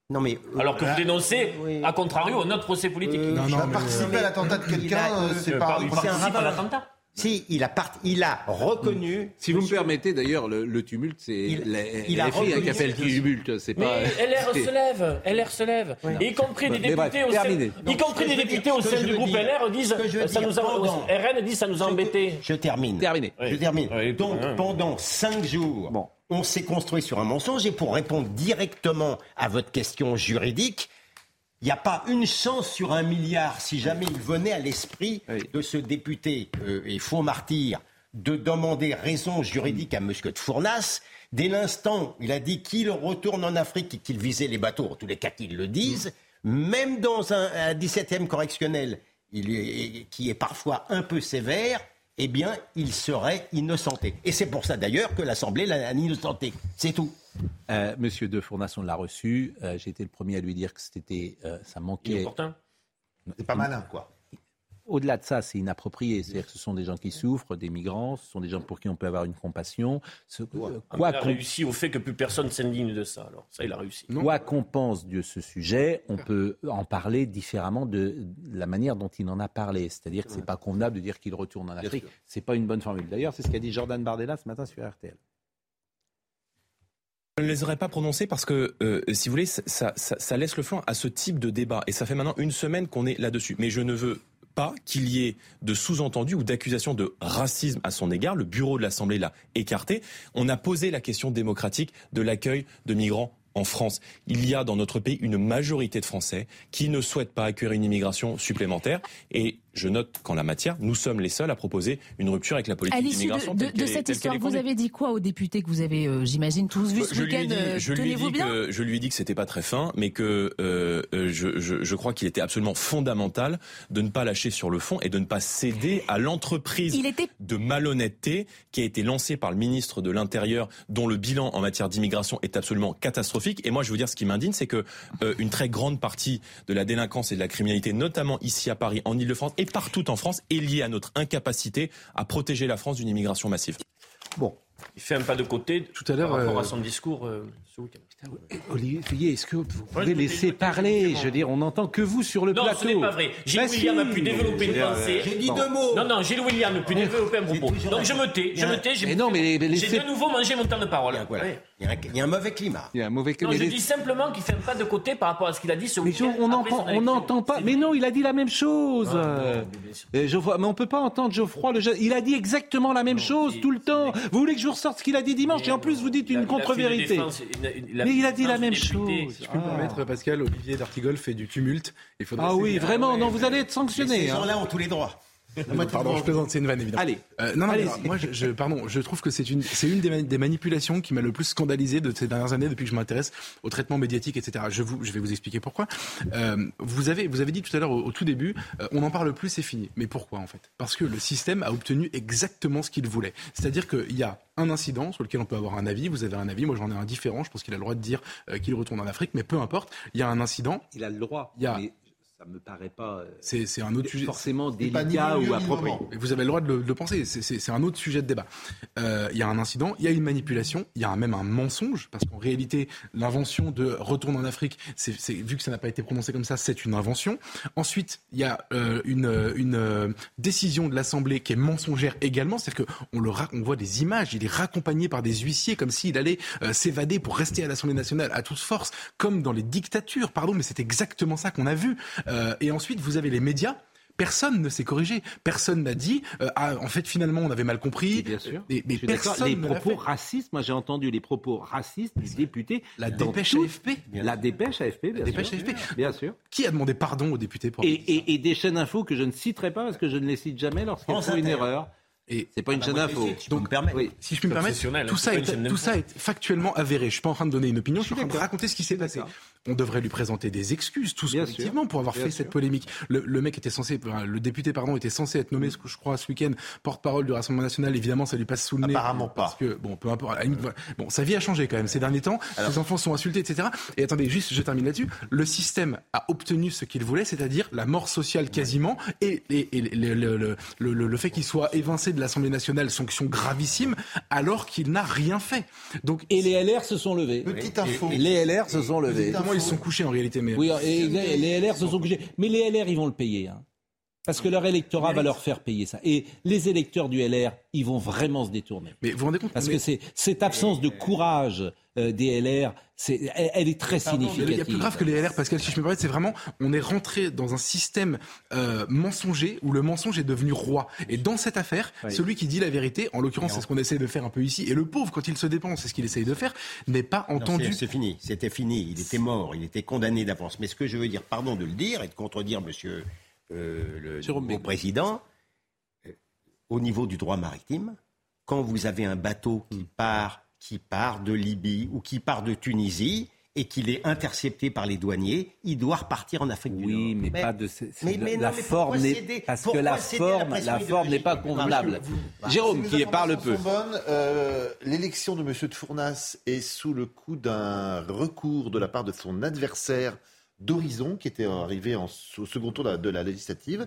Non mais, Alors que vous dénoncez, à contrario, notre procès politique. Euh, non, non, participer à l'attentat de quelqu'un, c'est pas. un rabbin à l'attentat. Si, il a, il a reconnu. Si vous me permettez, d'ailleurs, le, tumulte, c'est il, a fait qui appelle tumulte. C'est pas. Mais LR se lève, LR se lève, y compris des députés, au sein, y compris des députés au sein du groupe LR disent, ça nous a, RN dit, ça nous a embêtés. Je termine. Terminé. Je termine. Donc pendant cinq jours, on s'est construit sur un mensonge et pour répondre directement à votre question juridique, il n'y a pas une chance sur un milliard, si jamais il venait à l'esprit de ce député euh, et faux martyr, de demander raison juridique à M. de Fournas. Dès l'instant, il a dit qu'il retourne en Afrique et qu'il visait les bateaux, en tous les cas qu'ils le disent, même dans un, un 17e correctionnel qui est parfois un peu sévère, eh bien, il serait innocenté. Et c'est pour ça d'ailleurs que l'Assemblée l'a innocenté. C'est tout. Euh, Monsieur De Fournas, on l'a reçu. Euh, j'ai été le premier à lui dire que c'était, euh, ça manquait. C'est pas malin, quoi. Au-delà de ça, c'est inapproprié. C'est-à-dire que ce sont des gens qui souffrent, des migrants, ce sont des gens pour qui on peut avoir une compassion. Ce, quoi il a réussi au fait que plus personne s'indigne de ça. Alors ça, il a réussi. Quoi qu'on pense de ce sujet, on peut en parler différemment de la manière dont il en a parlé. C'est-à-dire que c'est pas convenable de dire qu'il retourne en Afrique. C'est pas une bonne formule. D'ailleurs, c'est ce qu'a dit Jordan Bardella ce matin sur RTL. Je ne les aurais pas prononcés parce que, euh, si vous voulez, ça, ça, laisse le flanc à ce type de débat. Et ça fait maintenant une semaine qu'on est là-dessus. Mais je ne veux pas qu'il y ait de sous-entendus ou d'accusations de racisme à son égard. Le bureau de l'Assemblée l'a écarté. On a posé la question démocratique de l'accueil de migrants en France. Il y a dans notre pays une majorité de Français qui ne souhaitent pas accueillir une immigration supplémentaire. Et je note qu'en la matière, nous sommes les seuls à proposer une rupture avec la politique d'immigration. De, de, de cette histoire, vous avez dit quoi aux députés que vous avez, euh, j'imagine, tous vu ce week-end Je lui ai dit que je lui ai dit que c'était pas très fin, mais que euh, euh, je, je, je, crois qu'il était absolument fondamental de ne pas lâcher sur le fond et de ne pas céder à l'entreprise était... de malhonnêteté qui a été lancée par le ministre de l'Intérieur, dont le bilan en matière d'immigration est absolument catastrophique. Et moi, je veux dire, ce qui m'indigne, c'est que une très grande partie de la délinquance et de la criminalité, notamment ici à Paris, en Ile-de-France, et partout en France est lié à notre incapacité à protéger la France d'une immigration massive. Bon, il fait un pas de côté tout à l'heure par rapport à son discours euh, ce week-end. Olivier, est-ce que vous pouvez laisser parler Je veux dire, on n'entend que vous sur le non, plateau. Non, ce n'est pas vrai. Gilles William a pu développer une pensée. J'ai dit deux mots. Non, non, Gilles William a pu développer un propos. Donc je me tais, je me tais. J'ai de nouveau mangé mon temps de parole. Il y a un mauvais climat. Il y a un mauvais climat. Non, je dis simplement qu'il fait un pas de côté par rapport à ce qu'il a dit ce week-end. On n'entend pas. Mais non, il a dit la même chose. Mais on peut pas entendre Geoffroy. Il a dit exactement la même chose tout le temps. Vous voulez que je vous ressorte ce qu'il a dit dimanche et en plus vous dites une contre-vérité. Mais il a dit la même chose. Si je peux me permettre, Pascal, Olivier d'Artigol fait du tumulte. ah oui, vraiment, non, vous allez être sanctionné. Ces gens-là ont tous les droits. Pardon, je plaisante, c'est une vanne évidemment. Allez, euh, non, non, moi, je, pardon, je trouve que c'est une, c'est une des, manipulations qui m'a le plus scandalisé de ces dernières années depuis que je m'intéresse au traitement médiatique, etc. Je vous, je vais vous expliquer pourquoi. Euh, vous avez, vous avez dit tout à l'heure au, tout début, euh, on n'en parle plus, c'est fini. Mais pourquoi en fait? Parce que le système a obtenu exactement ce qu'il voulait. C'est-à-dire qu'il y a un incident sur lequel on peut avoir un avis. Vous avez un avis, moi j'en ai un différent. Je pense qu'il a le droit de dire qu'il retourne en Afrique, mais peu importe. Il y a un incident. Il a le droit. Il y a ça me paraît pas. Euh, c'est un autre sujet. Forcément délicat ou approprié. Vous avez le droit de le, penser. C'est un autre sujet de débat. Euh, il y a un incident, il y a une manipulation, il y a même un mensonge, parce qu'en réalité, l'invention de retourner en Afrique, c'est vu que ça n'a pas été prononcé comme ça, c'est une invention. Ensuite, il y a euh, une, une décision de l'Assemblée qui est mensongère également, c'est-à-dire qu'on le on voit des images, il est raccompagné par des huissiers comme s'il allait s'évader pour rester à l'Assemblée nationale à toute force, comme dans les dictatures. Pardon, mais c'est exactement ça qu'on a vu. Euh, et ensuite, vous avez les médias personne ne s'est corrigé. Personne n'a dit euh, ah, en fait finalement on avait mal compris. Bien sûr. mais personne les propos racistes, moi j'ai entendu les propos racistes du député. La dépêche AFP. La dépêche AFP. Bien la dépêche sûr. AFP. Bien sûr. Qui a demandé pardon aux députés pour et, et, des chaînes infos que je ne citerai pas parce que je ne les cite jamais lorsqu'ils font une erreur. Et c'est pas une ah chaîne bah, info. Donc, si je puis me permettre, tout ça, est, tout ça est factuellement avéré. Je suis pas en train de donner une opinion, je suis en train de raconter ce qui s'est passé on devrait lui présenter des excuses, tous collectivement, pour avoir fait cette polémique. Le, mec était censé, le député, pardon, était censé être nommé, je crois, ce week-end, porte-parole du Rassemblement national. Évidemment, ça lui passe sous le nez. Apparemment pas. Parce que, bon, peu importe. Bon, sa vie a changé quand même ces derniers temps. Ses enfants sont insultés, etc. Et attendez, juste, je termine là-dessus. Le système a obtenu ce qu'il voulait, c'est-à-dire la mort sociale quasiment, et, le, le, fait qu'il soit évincé de l'Assemblée nationale, sanction gravissime, alors qu'il n'a rien fait. Donc, et les LR se sont levés. Petite info. les LR se sont levés ils sont couchés en réalité. Mais... Oui, et les, LR se sont couchés. Mais les LR, ils vont le payer. Hein. Parce que leur électorat va leur faire payer ça. Et les électeurs du LR, ils vont vraiment se détourner. Mais vous vous rendez compte Parce que c'est cette absence de courage euh, des LR, elle, est très significative. Il y a plus grave que les LR, Pascal, si je me permets, c'est vraiment, on est rentré dans un système euh, mensonger où le mensonge est devenu roi. Et dans cette affaire, celui qui dit la vérité, en l'occurrence, c'est ce qu'on essaie de faire un peu ici, et le pauvre, quand il se dépense, c'est ce qu'il essaye de faire, n'est pas entendu. c'est fini, c'était fini, il était mort, il était condamné d'avance. Mais ce que je veux dire, pardon de le dire et de contredire monsieur euh, le président, euh, au niveau du droit maritime, quand vous avez un bateau qui part, qui part de Libye ou qui part de Tunisie, et qu'il est intercepté par les douaniers, il doit repartir en Afrique du Nord. Oui, mais, pas de mais, la forme n'est parce que la forme, la, forme n'est pas convenable. Jérôme, qui parle peu. Euh, l'élection de M. de Fournas est sous le coup d'un recours de la part de son adversaire d'Horizon, qui était arrivé en, au second tour de la, législative.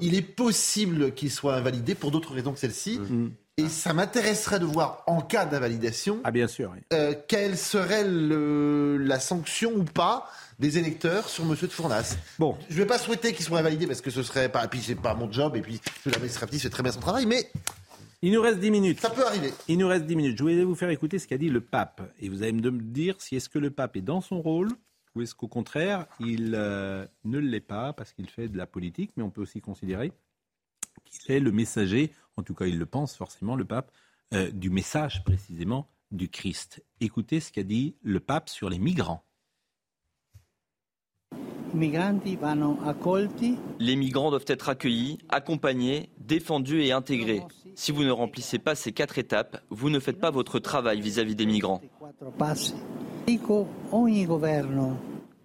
Il est possible qu'il soit invalidé pour d'autres raisons que celle-ci. Mm. Et ça m'intéresserait de voir, en cas d'invalidation, ah, bien sûr, euh, quelle serait le, la sanction ou pas des électeurs sur M. de Fournas. Bon, je ne vais pas souhaiter qu'il soit invalidé parce que ce serait pas, et puis c'est pas mon job, et puis l'administratif fait très bien son travail, mais il nous reste 10 minutes. Ça peut arriver. Il nous reste 10 minutes. Je voulais vous faire écouter ce qu'a dit le pape. Et vous allez me dire si est-ce que le pape est dans son rôle ou est-ce qu'au contraire, il euh, ne l'est pas parce qu'il fait de la politique, mais on peut aussi considérer qu'il est le messager, en tout cas il le pense forcément, le pape, euh, du message précisément du Christ. Écoutez ce qu'a dit le pape sur les migrants. Les migrants doivent être accueillis, accompagnés, défendus et intégrés. Si vous ne remplissez pas ces quatre étapes, vous ne faites pas votre travail vis-à-vis des migrants.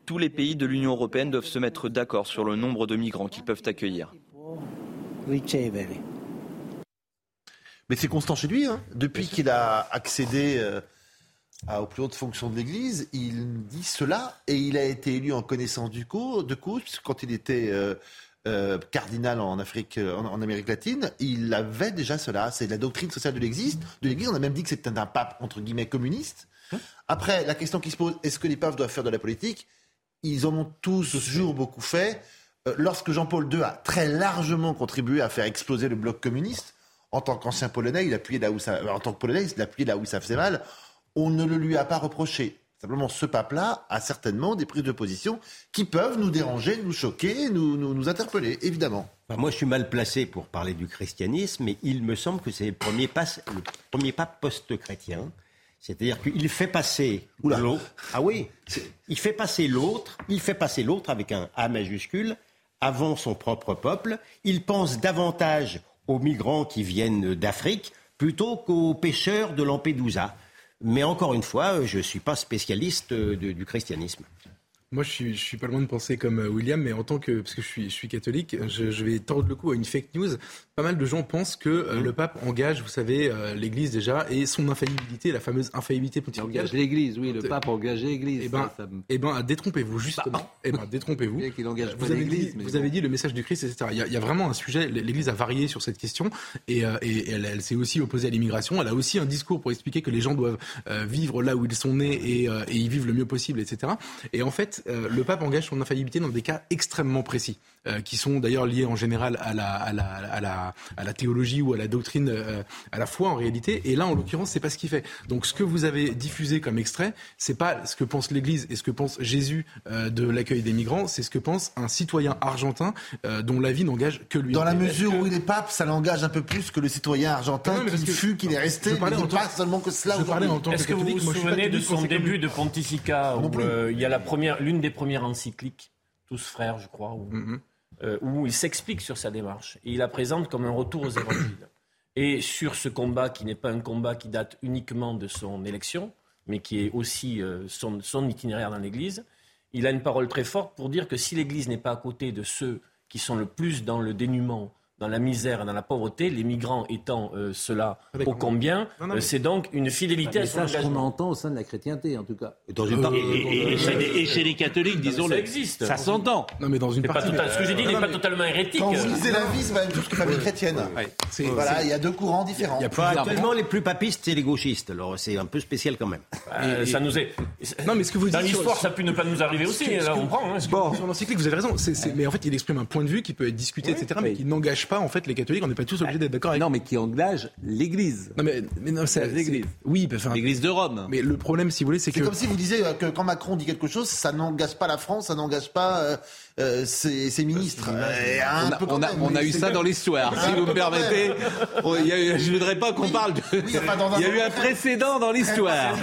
Tous les pays de l'Union européenne doivent se mettre d'accord sur le nombre de migrants qu'ils peuvent accueillir. Mais c'est constant chez lui. Hein. Depuis qu'il a accédé euh, aux plus hautes fonctions de l'Église, il dit cela et il a été élu en connaissance du coup, de cause, quand il était euh, euh, cardinal en Afrique, en, Amérique latine, il avait déjà cela. C'est la doctrine sociale de l'Église. De l'Église, on a même dit que c'était un pape entre guillemets communiste. Après, la question qui se pose, est-ce que les papes doivent faire de la politique? Ils en ont tous toujours beaucoup fait. Euh, lorsque Jean-Paul II a très largement contribué à faire exploser le bloc communiste, en tant qu'ancien polonais, il appuyait là où ça, en tant que polonais, il appuyait là où ça faisait mal. On ne le lui a pas reproché. Simplement, ce pape-là a certainement des prises de position qui peuvent nous déranger, nous choquer, nous, nous, interpeller, évidemment. moi, je suis mal placé pour parler du christianisme, mais il me semble que c'est le premier, le premier pape post-chrétien c'est-à-dire qu'il fait passer l'autre. Ah oui, il fait passer l'autre, il fait passer l'autre avec un A majuscule avant son propre peuple. Il pense davantage aux migrants qui viennent d'Afrique plutôt qu'aux pêcheurs de Lampedusa. Mais encore une fois, je ne suis pas spécialiste du christianisme. Moi, je suis, je suis pas loin de penser comme euh, William, mais en tant que, parce que je suis, je suis catholique, je, je vais tordre le cou à une fake news. Pas mal de gens pensent que euh, mmh. le pape engage, vous savez, euh, l'Église déjà, et son infaillibilité, la fameuse infaillibilité pontificale. engage l'Église, oui, le pape engage l'Église. Eh ben, eh ben détrompez-vous, justement. Bah, eh ben, détrompez-vous. vous, avez dit, vous avez dit le message du Christ, etc. Il y a, il y a vraiment un sujet, l'Église a varié sur cette question, et, et elle, elle s'est aussi opposée à l'immigration. Elle a aussi un discours pour expliquer que les gens doivent vivre là où ils sont nés et, et y vivre le mieux possible, etc. Et en fait, le pape engage son infaillibilité dans des cas extrêmement précis, euh, qui sont d'ailleurs liés en général à la, à la, à la, à la théologie ou à la doctrine, euh, à la foi en réalité. Et là, en l'occurrence, c'est pas ce qu'il fait. Donc, ce que vous avez diffusé comme extrait, c'est pas ce que pense l'Église et ce que pense Jésus euh, de l'accueil des migrants, c'est ce que pense un citoyen argentin dont la vie n'engage que lui. Dans la mesure où il est pape, ça l'engage un peu plus que le citoyen argentin qui fut, qu'il est resté. Je parlais pas seulement que cela. Est-ce que vous vous souvenez de son début de pontificat où il y a la première, l'une des premières encycliques tous frères, je crois, mm-hmm. Euh, où, il s'explique sur sa démarche. Et il la présente comme un retour aux évangiles. Et sur ce combat qui n'est pas un combat qui date uniquement de son élection, mais qui est aussi euh, son, son, itinéraire dans l'Église, il a une parole très forte pour dire que si l'Église n'est pas à côté de ceux qui sont le plus dans le dénuement, dans la misère et dans la pauvreté, les migrants étant euh, cela au combien, euh, c'est donc une fidélité à son engagement. qu'on entend au sein de la chrétienté, en tout cas. et, chez les, catholiques, disons Ça existe. Ça s'entend. Non, mais dans une partie... ce que j'ai dit n'est pas totalement hérétique. Quand vous lisez la vie, c'est la même chose que la famille chrétienne. Voilà, il y a deux courants différents. actuellement, les plus papistes, c'est les gauchistes. Alors, c'est un peu spécial quand même. Euh, ça nous est... Non, mais ce que vous Dans l'histoire, ça a pu ne pas nous arriver aussi. Là, on prend. Sur l'encyclique, vous avez raison. Mais en fait, il exprime un point de vue qui peut être discuté, etc., mais qui n'engage pas, en fait, les catholiques. On n'est pas tous obligés d'être d'accord avec. Non, mais qui engage l'Église. Non, mais, mais non, c'est l'Église. Oui, enfin, l'Église de Rome. Mais le problème, si vous voulez, c'est que. C'est comme si vous disiez que quand Macron dit quelque chose, ça n'engage pas la France, ça n'engage pas euh, euh, ses, ministres. on, a, on, a, eu ça dans l'histoire, si vous me permettez. je ne voudrais pas qu'on parle de. il y a eu un précédent dans l'histoire.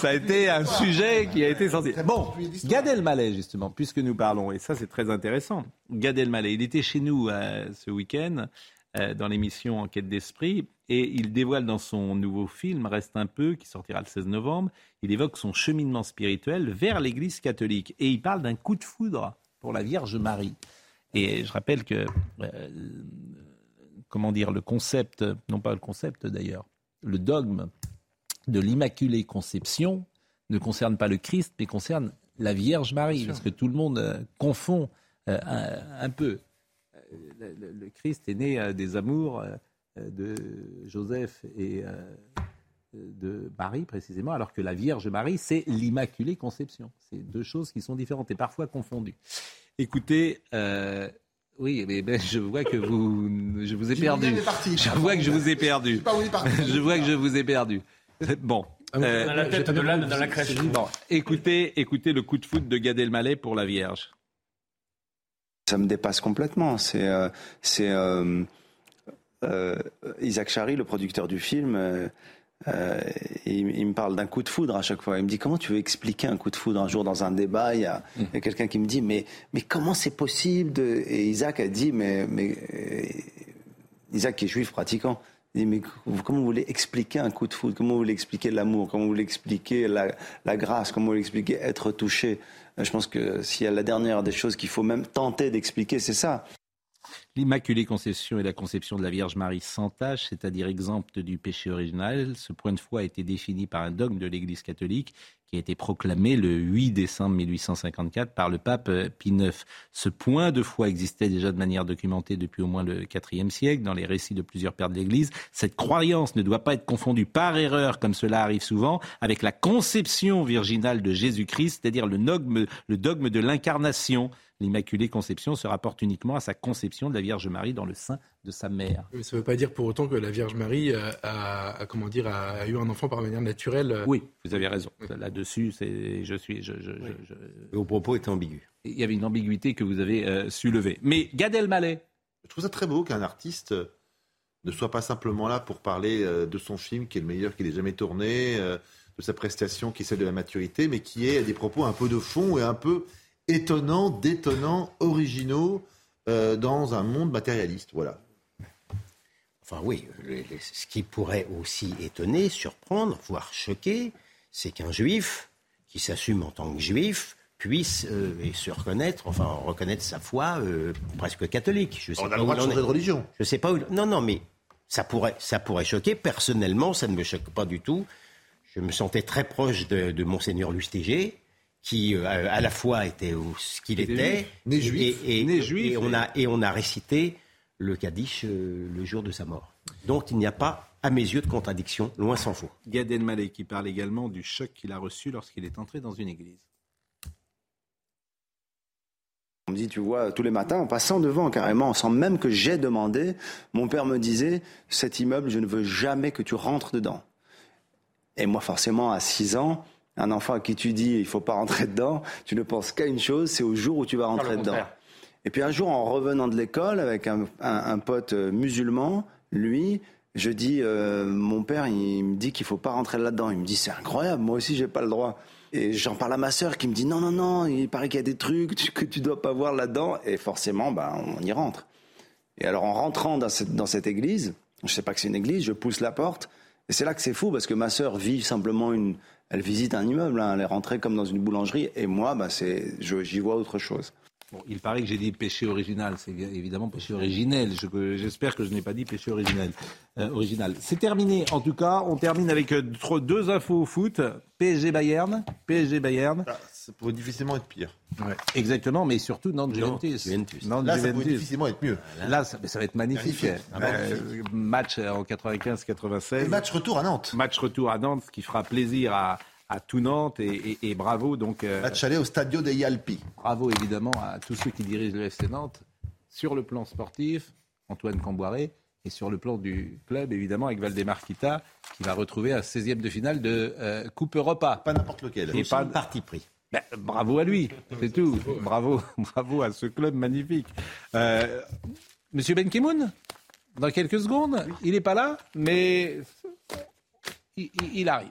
Ça a été un sujet qui a été sensible. Bon, Gad Elmaleh, justement, puisque nous parlons, et ça c'est très intéressant. Gad Elmaleh, il était chez nous euh, ce week-end euh, dans l'émission Enquête d'esprit et il dévoile dans son nouveau film Reste un peu, qui sortira le 16 novembre, il évoque son cheminement spirituel vers l'Église catholique. Et il parle d'un coup de foudre pour la Vierge Marie. Et je rappelle que, euh, comment dire, le concept, non pas le concept d'ailleurs, le dogme de l'Immaculée Conception ne concerne pas le Christ, mais concerne la Vierge Marie, parce que tout le monde confond un, peu le, Christ est né euh, des amours euh, de Joseph et euh, de Marie précisément, alors que la Vierge Marie, c'est l'Immaculée Conception. C'est deux choses qui sont différentes et parfois confondues. Écoutez, oui, mais ben, je vois que vous, je vous ai perdu. Je vois que je vous ai perdu. Je vois que je vous ai perdu. Bon. Ah la tête de l'âne dans la crèche. écoutez, écoutez le coup de foot de Gad Elmaleh pour la Vierge. Ça me dépasse complètement. C'est euh, euh, euh, Isaac Chary, le producteur du film. il, me parle d'un coup de foudre à chaque fois. Il me dit comment tu veux expliquer un coup de foudre un jour dans un débat? Il y a, quelqu'un qui me dit mais mais comment c'est possible Et Isaac a dit mais mais Isaac qui est juif pratiquant. Il dit, mais comment vous voulez expliquer un coup de foudre? Comment vous voulez expliquer l'amour? Comment vous voulez expliquer la, la grâce? Comment vous voulez expliquer être touché? Je pense que s'il y a la dernière des choses qu'il faut même tenter d'expliquer, c'est ça. L'Immaculée Conception est la conception de la Vierge Marie sans tache, c'est-à-dire exempte du péché original. Ce point de foi a été défini par un dogme de l'Église catholique qui a été proclamé le 8 décembre 1854 par le pape Pie IX. Ce point de foi existait déjà de manière documentée depuis au moins le IVe siècle dans les récits de plusieurs pères de l'Église. Cette croyance ne doit pas être confondue par erreur, comme cela arrive souvent, avec la conception virginale de Jésus-Christ, c'est-à-dire le dogme, le dogme de l'incarnation l'Immaculée Conception se rapporte uniquement à sa conception de la Vierge Marie dans le sein de sa mère. Mais ça ne veut pas dire pour autant que la Vierge Marie a, comment dire, a eu un enfant par manière naturelle. Oui, vous avez raison. Là-dessus, je suis. Je, je, Vos propos étaient ambigus. Il y avait une ambiguïté que vous avez euh, su lever. Mais Gad Elmaleh. Je trouve ça très beau qu'un artiste ne soit pas simplement là pour parler euh, de son film qui est le meilleur qu'il ait jamais tourné, euh, de sa prestation qui est celle de la maturité, mais qui ait des propos un peu de fond et un peu étonnants, détonnants, originaux euh, dans un monde matérialiste. Voilà. Enfin oui, ce qui pourrait aussi étonner, surprendre, voire choquer, c'est qu'un juif qui s'assume en tant que juif puisse se reconnaître, enfin reconnaître sa foi presque catholique. Je sais on a le droit de changer de religion. Je sais pas où. Non, non, mais ça pourrait, ça pourrait choquer. Personnellement, ça ne me choque pas du tout. Je me sentais très proche de, de monseigneur Lustéger qui à la fois était ce qu'il était, né juif, et, et, on a et on a récité le Kaddish le jour de sa mort. Donc il n'y a pas à mes yeux, de contradiction, loin s'en faut. Gad Elmaleh qui parle également du choc qu'il a reçu lorsqu'il est entré dans une église. On me dit, tu vois, tous les matins, en passant devant carrément, sans même que j'ai demandé, mon père me disait, cet immeuble, je ne veux jamais que tu rentres dedans. Et moi, forcément, à 6 ans, un enfant à qui tu dis, il faut pas rentrer dedans, tu ne penses qu'à une chose, c'est au jour où tu vas rentrer dedans. Et puis un jour, en revenant de l'école avec un pote musulman, lui, je dis, euh, mon père, il me dit qu'il faut pas rentrer là-dedans. Il me dit, c'est incroyable, moi aussi, j'ai pas le droit. Et j'en parle à ma sœur qui me dit, non, non, non, il paraît qu'il y a des trucs que tu dois pas voir là-dedans. Et forcément, ben, on y rentre. Et alors, en rentrant dans cette, dans cette église, je sais pas que c'est une église, je pousse la porte. Et c'est là que c'est fou, parce que ma sœur vit simplement une, elle visite un immeuble, hein. elle est rentrée comme dans une boulangerie. Et moi, ben, c'est, j'y vois autre chose il paraît que j'ai dit péché original, c'est évidemment péché originel. J'espère que je n'ai pas dit péché original. Euh, original. C'est terminé. En tout cas, on termine avec euh, deux infos au foot. PSG Bayern, PSG Bayern. Ah, ça pourrait difficilement être pire. exactement, mais surtout Nantes Juventus. Là, ça pourrait difficilement être mieux. Là, ça, va être magnifique. Euh, match en 95-96. Match retour à Nantes. Match retour à Nantes, qui fera plaisir à à tout Nantes et, bravo donc. Euh, Match aller au Stadio dei Alpi. Bravo évidemment à tous ceux qui dirigent le FC Nantes sur le plan sportif, Antoine Camboiré, et sur le plan du club évidemment avec Valdemar Kita qui va retrouver un 16e de finale de euh, Coupe Europa. Pas n'importe lequel. Et pas parti pris. Ben, bravo à lui, c'est tout. Bravo, bravo à ce club magnifique. Euh, Monsieur Ben Kimoun, dans quelques secondes, il n'est pas là, mais il arrive.